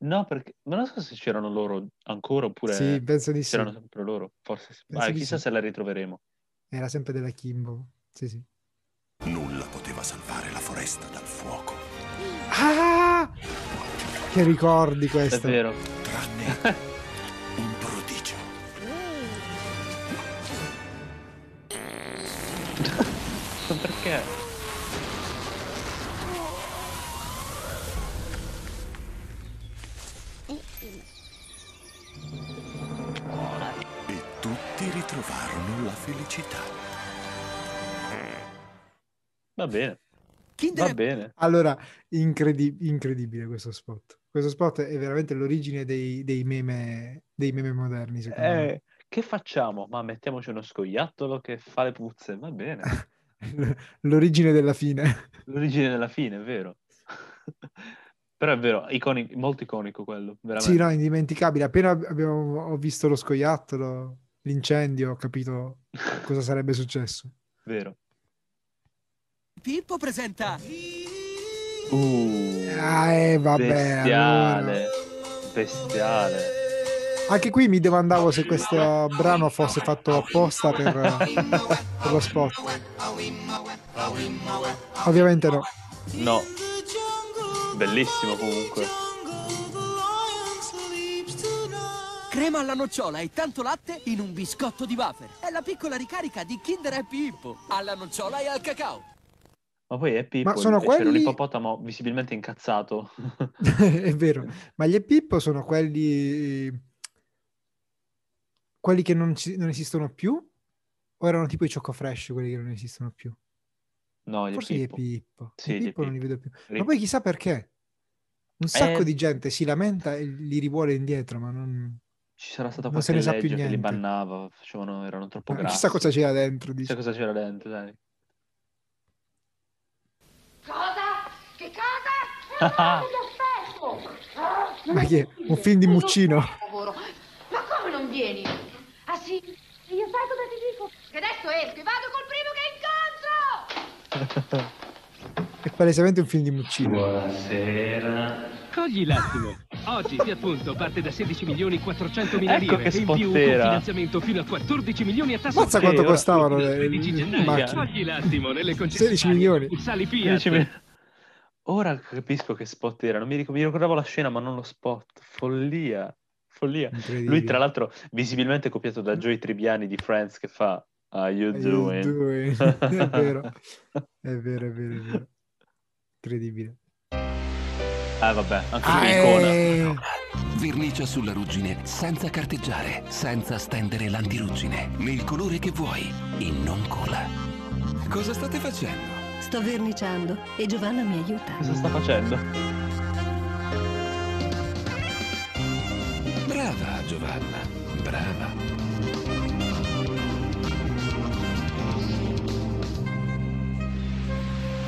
No, perché ma non so se c'erano loro ancora oppure Sì, penso di sì. c'erano sempre loro. Forse sì. Ah, chissà sì. se la ritroveremo. Era sempre della Kimbo. Sì, sì. Nulla poteva salvare la foresta dal fuoco. Ah! Che ricordi È questo? vero. Tranne un prodigio. Perché? E tutti ritrovarono la felicità. Va bene. Va bene. Allora, incredi- incredibile questo spot. Questo spot è veramente l'origine dei, dei meme, dei meme moderni, secondo me. Eh, che facciamo? Ma mettiamoci uno scoiattolo che fa le puzze. Va bene. L'origine della fine. L'origine della fine, è vero. Però è vero, iconi- molto iconico quello, veramente. Sì, no, indimenticabile. Appena abbiamo, ho visto lo scoiattolo, l'incendio, ho capito cosa sarebbe successo. Vero. Pippo presenta Uh, Ah, eh, vabbè, bestiale. Bestiale. Anche qui mi domandavo se questo brano fosse fatto apposta per, per lo spot. Ovviamente no. No. Bellissimo comunque. crema alla nocciola e tanto latte in un biscotto di wafer. È la piccola ricarica di Kinder Happy Hippo alla nocciola e al cacao. Ma poi è Pippo, Ma sono invece era un quelli- ippopotamo visibilmente incazzato. È vero. Ma gli Pippo sono quelli quelli che non, ci- non esistono più? O erano tipo i Choco Fresh quelli che non esistono più? No, gli Forse gli Pippo. Pippo. Sì, Gli Pippo non li Pippo. vedo più. Ma poi chissà perché. Un sacco Eh. di gente si lamenta e li rivuole indietro, ma non... Ci sarà stata Non se qualche ne sa più legge che li bannava, facevano, erano troppo Ma grassi. chissà cosa c'era dentro, dici. Chissà cosa c'era dentro, dai. Cosa? Che cosa? Ah, Perfetto! Ma che è? Un film di Muccino? Ma come non vieni? Ah sì? E io sai cosa ti dico? Che adesso esco e vado col primo che incontro! È palesemente un film di Muccino. Buonasera. Cogli l'attimo. Oggi Fiat Punto parte da 16 milioni 400 mila Ecco lire che e in più con spottera. finanziamento fino a 14 milioni a tasso Mazza quanto costavano le, 13 le macchine. Cogli l'attimo nelle 16 concessionarie. milioni. Sali Fiat. 16 mil- Ora capisco che spot era. Non mi, ric- mi ricordavo la scena, ma non lo spot. Follia. Follia. Lui, tra l'altro, visibilmente copiato da Joey Tribbiani di Friends che fa How you How you doing? doing? è vero, è vero, è vero, è vero. Incredibile. Ah, vabbè, anche Ah, lui è icona. eh, Vernicia sulla ruggine senza carteggiare, senza stendere l'antiruggine, nel colore che vuoi e non cola. Cosa state facendo? Sto verniciando e Giovanna mi aiuta. Cosa sta facendo? Brava Giovanna, brava.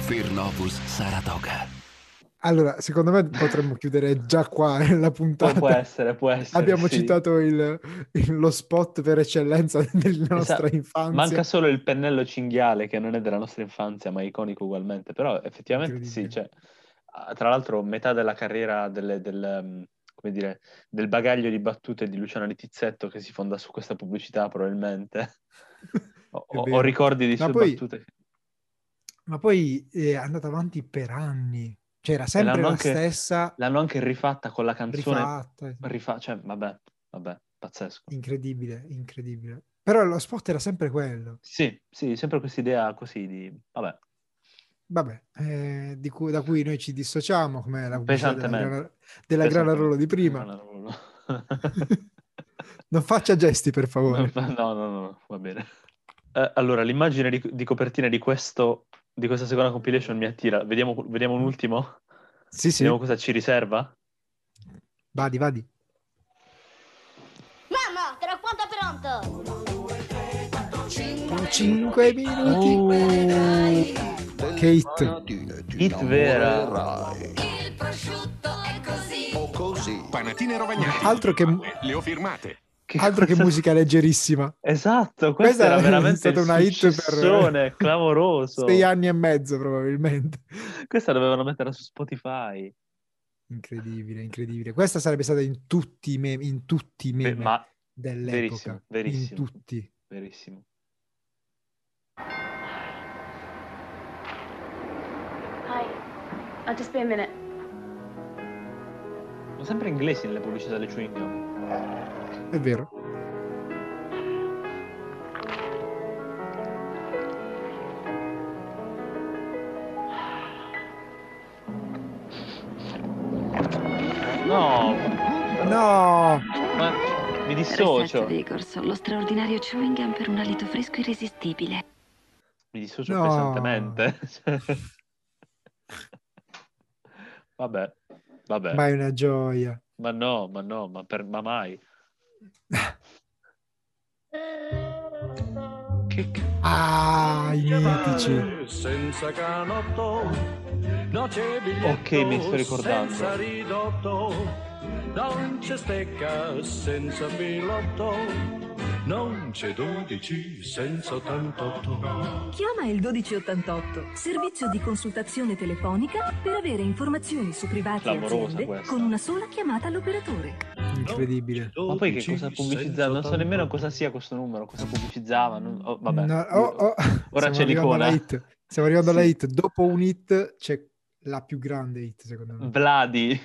Fernovus Saratoga. Allora, secondo me potremmo chiudere già qua la puntata. Può, essere, può essere. Abbiamo sì. citato il, il- lo spot per eccellenza della nostra Esatto. infanzia. Manca solo il pennello cinghiale che non è della nostra infanzia, ma è iconico ugualmente. Però effettivamente sì, cioè, ah, tra l'altro metà della carriera delle- del, come dire, del bagaglio di battute di Luciano Litizzetto che si fonda su questa pubblicità probabilmente. Ho, ho- ricordi di Ma sue poi- battute. Ma poi è andata avanti per anni. Cioè, era E sempre la anche- stessa, L'hanno anche rifatta con la canzone. rifatta. rifa- cioè, vabbè, vabbè, pazzesco. Incredibile, incredibile. Però lo spot era sempre quello. Sì, sì, sempre questa idea così di... Vabbè, Vabbè, eh, cui- da cui noi ci dissociamo, come la della, Pesantemente. grana, della Granarolo di prima. Non faccia gesti, per favore. No, no, no, no, va bene. Eh, allora, l'immagine di, di copertina di, questo, di questa seconda compilation mi attira. Vediamo, vediamo un ultimo? Sì, sì. Vediamo cosa ci riserva? Vadi, vadi. Mamma, tra quanto è pronto? 5 minuti. Che hit. Hit vera. Il prosciutto è così. O così. Panatine rovagnate. Altro che, Le ho firmate. Altro che musica leggerissima. Esatto, Questa questa era veramente stata una hit per- clamoroso. Sei anni e mezzo, probabilmente. Questa dovevano metterla su Spotify. Incredibile, incredibile. Questa sarebbe stata in tutti i meme, in tutti i Beh, meme ma dell'epoca. verissimo, verissimo. In tutti. Verissimo. Hi. I'll just be a minute. Sono sempre inglesi nelle pubblicità delle chewing gum. È vero. No, No! ma mi dissocio. Vigors, lo straordinario chewing gum per un alito fresco irresistibile. Mi dissocio No. pesantemente. vabbè, vabbè. Ma è una gioia. Ma no, ma no, ma, per, ma mai. Che c- Ah, i mitici. Senza canotto, no c'è biglietto, Ok, mi sto ricordando. Senza ridotto, non c'è stecca senza pilotto, non c'è 12 senza 88. Chiama il 1288, servizio di consultazione telefonica per avere informazioni su privati e aziende questa. con una sola chiamata all'operatore. Incredibile. Ma poi che cosa pubblicizzava? Non so nemmeno cosa sia questo numero, cosa pubblicizzava. non- oh, vabbè. No, oh, oh, Ora stiamo c'è l'icona. hit. Stiamo arrivando alla hit. Dopo un hit c'è la più grande hit, secondo me. Vladi.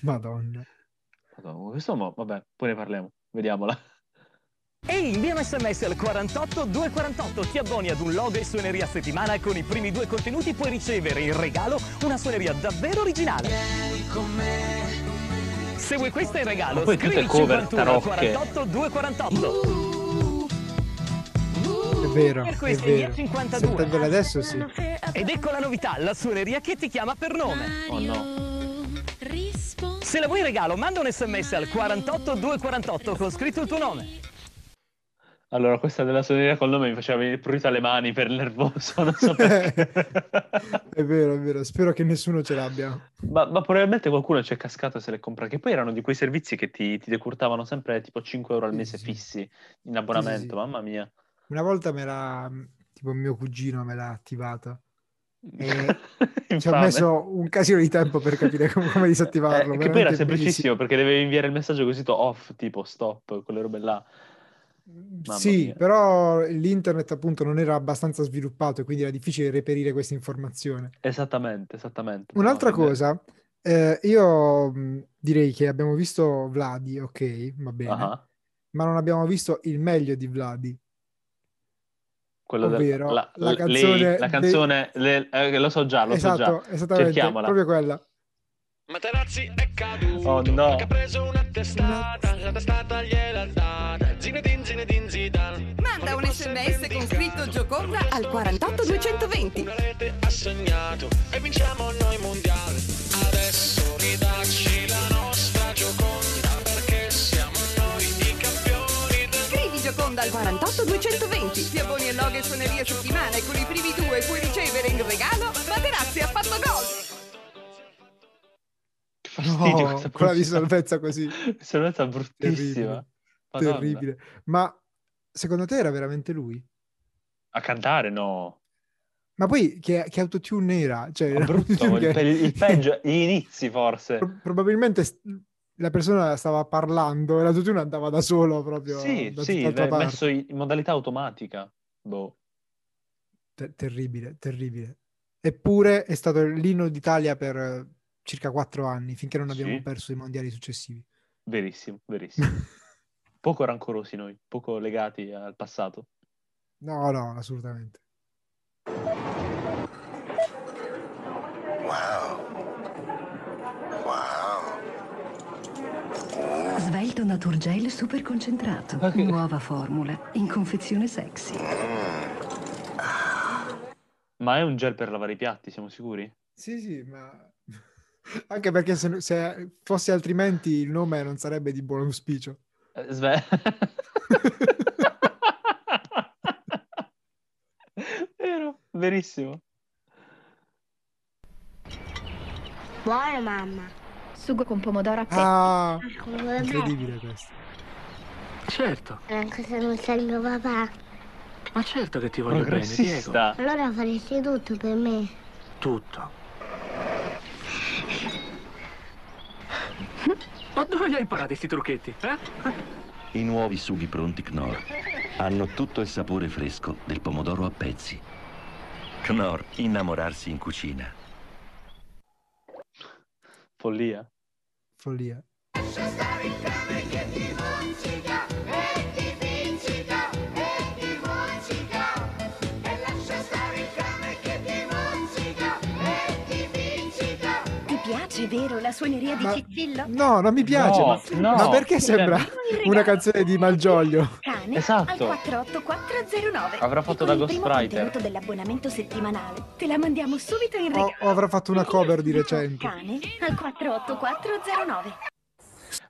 Madonna. Madonna, questo mo, vabbè, poi ne parliamo. Vediamola. Ehi, invia un sms al 48 248, ti abboni ad un logo e suoneria a settimana e con i primi due contenuti puoi ricevere in regalo una suoneria davvero originale. Se vuoi questo in regalo, poi scrivi tutte il cover 51 al tarocche. 48 248. È vero, Per è questo invia vero. 52. Sentendole adesso sì. Ed ecco la novità, la suoneria che ti chiama per nome. Oh no. Se la vuoi in regalo, manda un sms al 48 248 con scritto il tuo nome. Allora, questa della suoneria col nome mi faceva venire prurito alle mani per il nervoso, non so perché. È vero, è vero. Spero che nessuno ce l'abbia. ma, ma probabilmente qualcuno ci è cascato se le compra, che poi erano di quei servizi che ti, ti decurtavano sempre tipo 5 euro al mese sì. fissi in abbonamento, Sì, sì, mamma mia. Una volta me l'ha, tipo mio cugino me l'ha attivata. E ci Infame. messo un casino di tempo per capire come, come disattivarlo. Eh, che poi era semplicissimo perché dovevi inviare il messaggio così off, tipo stop, quelle robe là. Mamma Sì, mia. però l'internet appunto non era abbastanza sviluppato e quindi era difficile reperire questa informazione. Esattamente, esattamente. Un'altra No, cosa, eh, io mh, direi che abbiamo visto Vladi, ok, va bene, Ah, ma non abbiamo visto il meglio di Vladi. quello del- ovvero la, la l- canzone lei- la dei- canzone, le- eh, lo so già, lo so Esatto, già. esattamente, Cerchiamola. proprio quella. Materazzi è caduto, Oh no. che ha preso una testata, la testata gliel'ha data, Zinedine, Zinedine Zidane. Manda un sms con scritto Gioconda al 48220. Una rete ha segnato e vinciamo noi mondiali. Adesso ridacci la nostra Gioconda, perché siamo noi i campioni del Scrivi Gioconda al 48220. Ti abboni a loghe e suoneria settimana e con i primi due puoi ricevere in regalo fastidio No, quella salvezza così. Salvezza bruttissima. Madonna. Terribile. Ma secondo te era veramente lui? A cantare no. Ma poi che, che autotune era? Cioè, era brutto, il, pe- il peggio, gli inizi forse. Pro- probabilmente st- la persona stava parlando e l'autotune andava da solo proprio Sì, sì, messo in modalità automatica. Boh. Te- terribile, terribile. Eppure è stato l'inno d'Italia per circa quattro anni, finché non abbiamo Sì. perso i mondiali successivi. Verissimo, verissimo. poco rancorosi noi, poco legati al passato. No, no, assolutamente. Svelto Naturgel super concentrato. Nuova formula. In confezione sexy. Ma è un gel per lavare i piatti, siamo sicuri? Sì, sì, ma anche perché se, se fosse altrimenti il nome non sarebbe di buon auspicio. Eh, sve- Vero, verissimo. Buona mamma. Sugo con pomodoro a Ah, Come incredibile questo. Certo, Anche se non sei mio papà. ma certo che ti voglio bene, Diego. Progressista. Allora faresti tutto per me. Tutto. Ma dove li hai imparati questi trucchetti, eh? I nuovi sughi pronti Knorr hanno tutto il sapore fresco del pomodoro a pezzi. Knorr, innamorarsi in cucina. Follia. Follia. Piace, vero, la suoneria di Ma- Cicillo? No, non mi piace. No, ma, no. ma perché sembra una canzone di Malgioglio? Cane Esatto. al 48409. Avrà fatto E da il ghostwriter. contenuto dell'abbonamento settimanale. Te la mandiamo subito in O, regalo. o avrà fatto una cover di recente. Cane al 48409.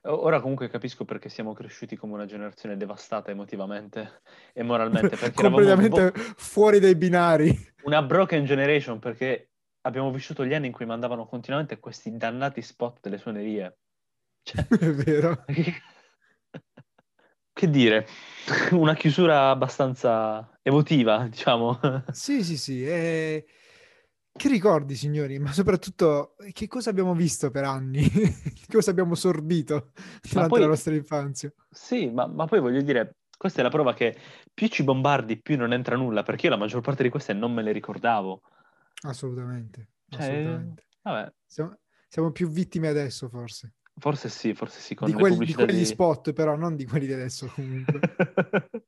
O- Ora comunque capisco perché siamo cresciuti come una generazione devastata emotivamente e moralmente, perché Completamente vo- fuori dai binari. una broken generation, perché abbiamo vissuto gli anni in cui mandavano continuamente questi dannati spot delle suonerie. Cioè, È vero. che dire, una chiusura abbastanza emotiva, diciamo. Sì, sì, sì. e- Che ricordi, signori? Ma soprattutto, che cosa abbiamo visto per anni? Che cosa abbiamo sorbito durante poi- la nostra infanzia? Sì, ma, ma poi voglio dire, questa è la prova che più ci bombardi, più non entra nulla, perché io la maggior parte di queste non me le ricordavo. Assolutamente. Cioè, assolutamente. Siamo, siamo più vittime adesso, forse. forse sì, forse sì, con Di, quelli- di quegli di... spot, però, non di quelli di adesso, comunque.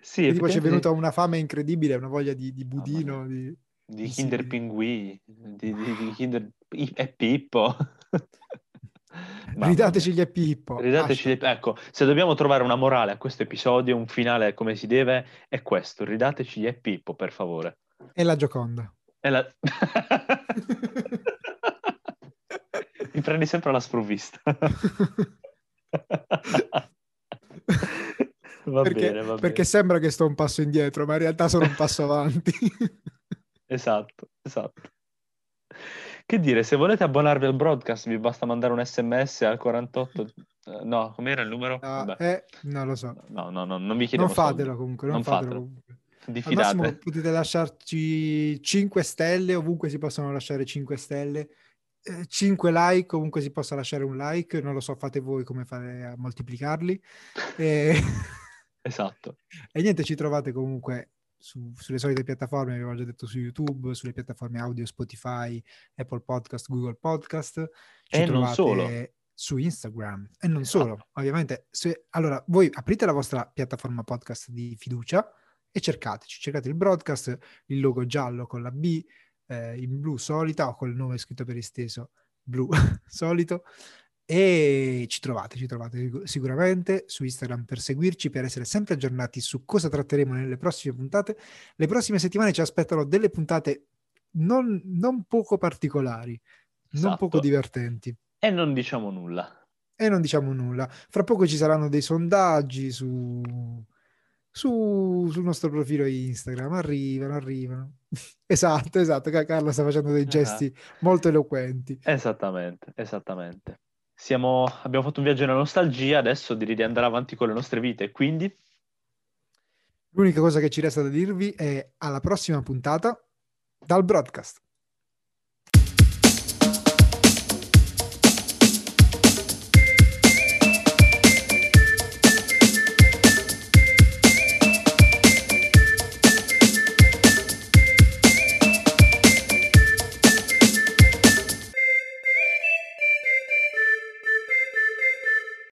Sì, E poi ci è effettivamente venuta una fame incredibile, una voglia di, di budino. Di... di sì, Kinder di- Pinguì, di, di- di Kinder e Pippo. Ridateci gli Happy Hippo. Ridateci le- Ecco, se dobbiamo trovare una morale a questo episodio, un finale come si deve, è questo. Ridateci gli Pippo, per favore. E la Gioconda. E la- Mi prendi sempre alla sprovvista. va perché, bene, va perché sembra che sto un passo indietro, ma in realtà sono un passo avanti. bene. Esatto, esatto. Che dire, se volete abbonarvi al broadcast vi basta mandare un sms al 48... eh, No, com'era il numero? Vabbè. eh, non lo so. No, no, no, non vi chiediamo Non fatelo soldi. comunque, non, Non fatelo, fatelo. Comunque. Al Diffidate. massimo potete lasciarci 5 stelle, ovunque si possono lasciare 5 stelle. 5 like, comunque si possa lasciare un like, non lo so, fate voi come fare a moltiplicarli. E, Esatto. e niente, ci trovate comunque su- sulle solite piattaforme, avevo già detto su YouTube, sulle piattaforme audio Spotify, Apple Podcast, Google Podcast. Ci E non trovate solo. su Instagram e non solo, ovviamente. Se, allora, voi aprite la vostra piattaforma podcast di fiducia e cercateci, cercate il broadcast, il logo giallo con la B, eh, in blu solita o col nome scritto per esteso blu solito e ci trovate, ci trovate sic- sicuramente su Instagram per seguirci, per essere sempre aggiornati su cosa tratteremo nelle prossime puntate. Le prossime settimane ci aspettano delle puntate non, non poco particolari, non Esatto. poco divertenti. E non diciamo nulla. E non diciamo nulla. Fra poco ci saranno dei sondaggi su, su- sul nostro profilo Instagram. Arrivano, arrivano. esatto, esatto. Ca- Carlo sta facendo dei Ah. gesti molto eloquenti. Esattamente, esattamente. siamo, abbiamo fatto un viaggio nella nostalgia, adesso direi di andare avanti con le nostre vite, quindi L'unica cosa che ci resta da dirvi è alla prossima puntata dal broadcast.